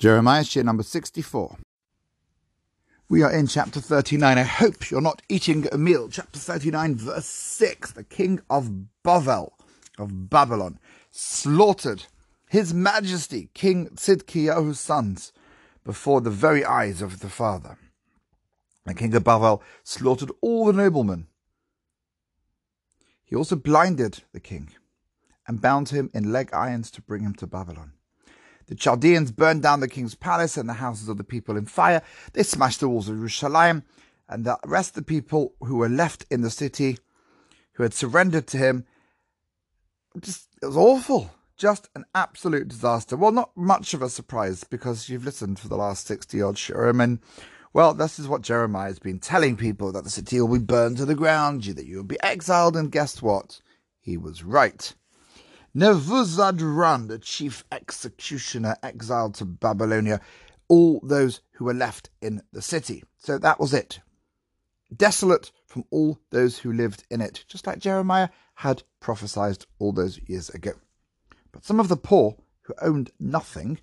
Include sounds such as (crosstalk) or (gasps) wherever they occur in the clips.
Jeremiah, shiur number 64. We are in chapter 39. I hope you're not eating a meal. Chapter 39, verse 6. The king of Bavel, of Babylon, slaughtered his majesty, King Tzidkiyahu's sons, before the very eyes of the father. The king of Bavel slaughtered all the noblemen. He also blinded the king and bound him in leg irons to bring him to Babylon. The Chaldeans burned down the king's palace and the houses of the people in fire. They smashed the walls of Jerusalem, and the rest of the people who were left in the city, who had surrendered to him, just it was awful. Just an absolute disaster. Well, not much of a surprise because you've listened for the last 60 odd shiurim, well, this is what Jeremiah has been telling people that the city will be burned to the ground, that you will be exiled, and guess what? He was right. Nebuzaradan, the chief executioner, exiled to Babylonia, all those who were left in the city. So that was it. Desolate from all those who lived in it, just like Jeremiah had prophesied all those years ago. But some of the poor who owned nothing,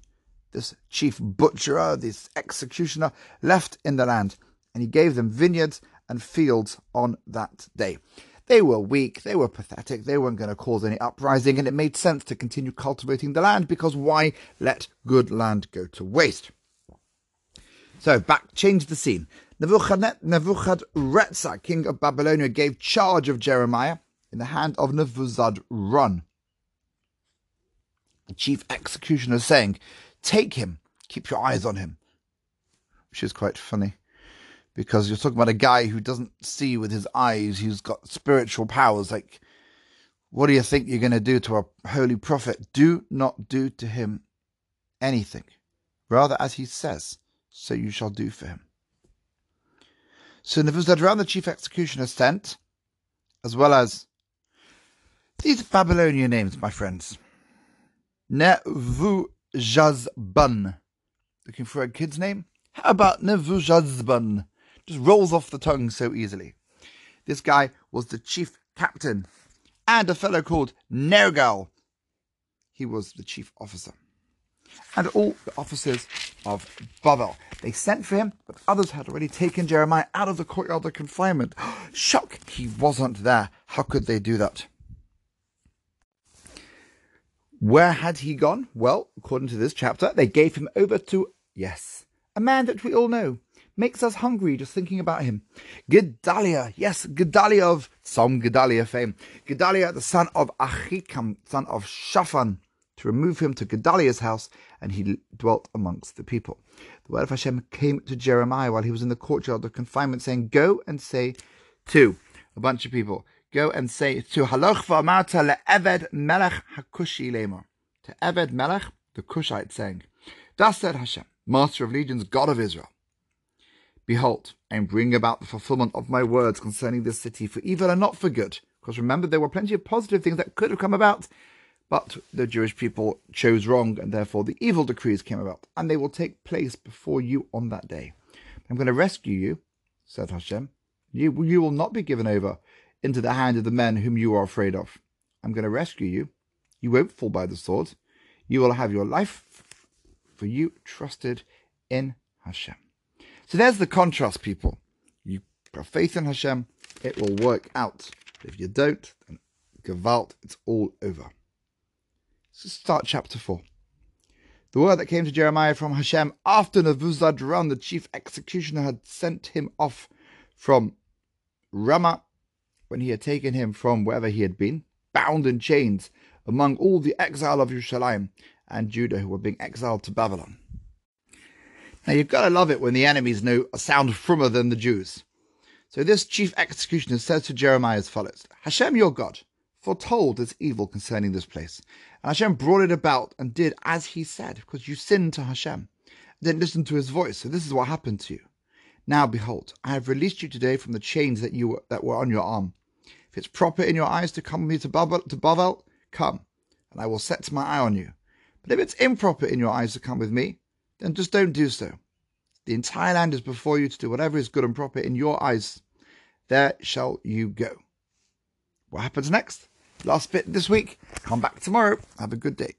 this chief butcherer, this executioner, left in the land, and he gave them vineyards and fields on that day. They were weak, they were pathetic, they weren't going to cause any uprising, and it made sense to continue cultivating the land because why let good land go to waste? So, back, change the scene. Nebuchadnezzar, king of Babylonia, gave charge of Jeremiah in the hand of Nebuzaradan, the chief executioner, saying, Take him, keep your eyes on him. Which is quite funny because you're talking about a guy who doesn't see with his eyes, who's got spiritual powers. Like, what do you think you're going to do to a holy prophet? Do not do to him anything. Rather, as he says, so you shall do for him. So Nebuchadnezzar, the chief executioner, sent, as well as these Babylonian names, my friends. Nevuzhazban. Looking for a kid's name? How about Nevuzhazban? Just rolls off the tongue so easily. This guy was the chief captain and a fellow called Nergal. He was the chief officer. And all the officers of Babel. They sent for him, but others had already taken Jeremiah out of the courtyard of confinement. (gasps) Shock! He wasn't there. How could they do that? Where had he gone? Well, according to this chapter, they gave him over to, yes, a man that we all know, makes us hungry just thinking about him. Gedaliah, yes, Gedaliah of Tzom Gedaliah fame. Gedaliah, the son of Achikam, son of Shaphan, to remove him to Gedaliah's house, and he dwelt amongst the people. The word of Hashem came to Jeremiah while he was in the courtyard of confinement, saying, Go and say to a bunch of people, Go and say to Haloch v'amarta le'eved melech hakushi lemor. To Eved melech, the Cushite, saying, Thus said Hashem, Master of legions, God of Israel. Behold, I am bringing about the fulfillment of my words concerning this city for evil and not for good. Because remember, there were plenty of positive things that could have come about, but the Jewish people chose wrong, and therefore the evil decrees came about, and they will take place before you on that day. I'm going to rescue you, said Hashem. You, you will not be given over into the hand of the men whom you are afraid of. I'm going to rescue you. You won't fall by the sword. You will have your life, for you trusted in Hashem. So there's the contrast, people. You have faith in Hashem, it will work out. If you don't, then Gewalt, it's all over. So start chapter 4. The word that came to Jeremiah from Hashem after Nebuzaradan, the chief executioner, had sent him off from Ramah when he had taken him from wherever he had been, bound in chains among all the exile of Jerusalem and Judah who were being exiled to Babylon. Now you've got to love it when the enemies know a sound frummer than the Jews. So this chief executioner says to Jeremiah as follows Hashem your God foretold this evil concerning this place. And Hashem brought it about and did as he said, because you sinned to Hashem, didn't listen to his voice. So this is what happened to you. Now behold, I have released you today from the chains that you were, that were on your arm. If it's proper in your eyes to come with me to Babel, to Bavel, come, and I will set my eye on you. But if it's improper in your eyes to come with me, then just don't do so. The entire land is before you to do whatever is good and proper in your eyes. There shall you go. What happens next? Last bit this week. Come back tomorrow. Have a good day.